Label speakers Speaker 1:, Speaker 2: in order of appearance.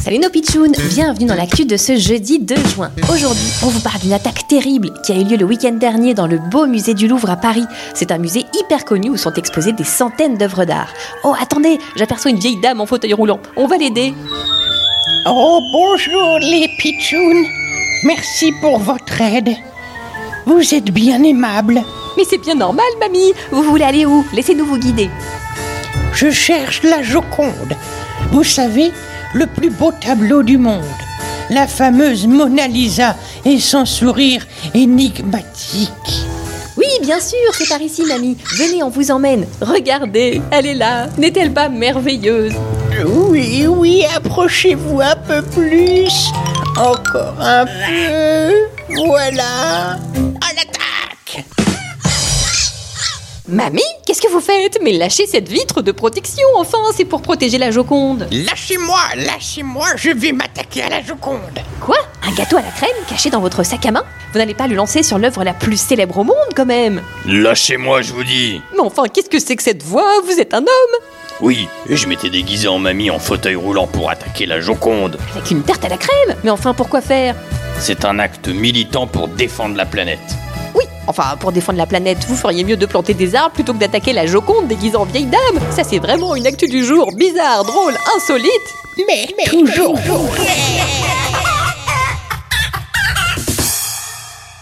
Speaker 1: Salut nos pitchouns, bienvenue dans l'actu de ce jeudi 2 juin. Aujourd'hui, on vous parle d'une attaque terrible qui a eu lieu le week-end dernier dans le beau musée du Louvre à Paris. C'est un musée hyper connu où sont exposées des centaines d'œuvres d'art. Oh attendez, j'aperçois une vieille dame en fauteuil roulant. On va l'aider.
Speaker 2: Oh bonjour les pitchouns. Merci pour votre aide. Vous êtes bien aimable.
Speaker 1: Mais c'est bien normal, mamie. Vous voulez aller où? Laissez-nous vous guider.
Speaker 2: Je cherche la Joconde. Vous savez, le plus beau tableau du monde. La fameuse Mona Lisa et son sourire énigmatique.
Speaker 1: Oui, bien sûr, c'est par ici, mamie. Venez, on vous emmène. Regardez, elle est là. N'est-elle pas merveilleuse?
Speaker 2: Oui, oui, approchez-vous un peu plus. Encore un peu. Voilà.
Speaker 1: Mamie, qu'est-ce que vous faites? Mais lâchez cette vitre de protection, enfin, c'est pour protéger la Joconde.
Speaker 2: Lâchez-moi, lâchez-moi, je vais m'attaquer à la Joconde.
Speaker 1: Quoi? Un gâteau à la crème caché dans votre sac à main? Vous n'allez pas le lancer sur l'œuvre la plus célèbre au monde, quand même.
Speaker 3: Lâchez-moi, je vous dis.
Speaker 1: Mais enfin, qu'est-ce que c'est que cette voix? Vous êtes un homme.
Speaker 3: Oui, et je m'étais déguisé en mamie en fauteuil roulant pour attaquer la Joconde.
Speaker 1: Avec une tarte à la crème? Mais enfin, pourquoi faire?
Speaker 3: C'est un acte militant pour défendre la planète.
Speaker 1: Enfin, pour défendre la planète, vous feriez mieux de planter des arbres plutôt que d'attaquer la Joconde déguisée en vieille dame. Ça, c'est vraiment une actu du jour. Bizarre, drôle, insolite.
Speaker 2: Mais, toujours. vrai.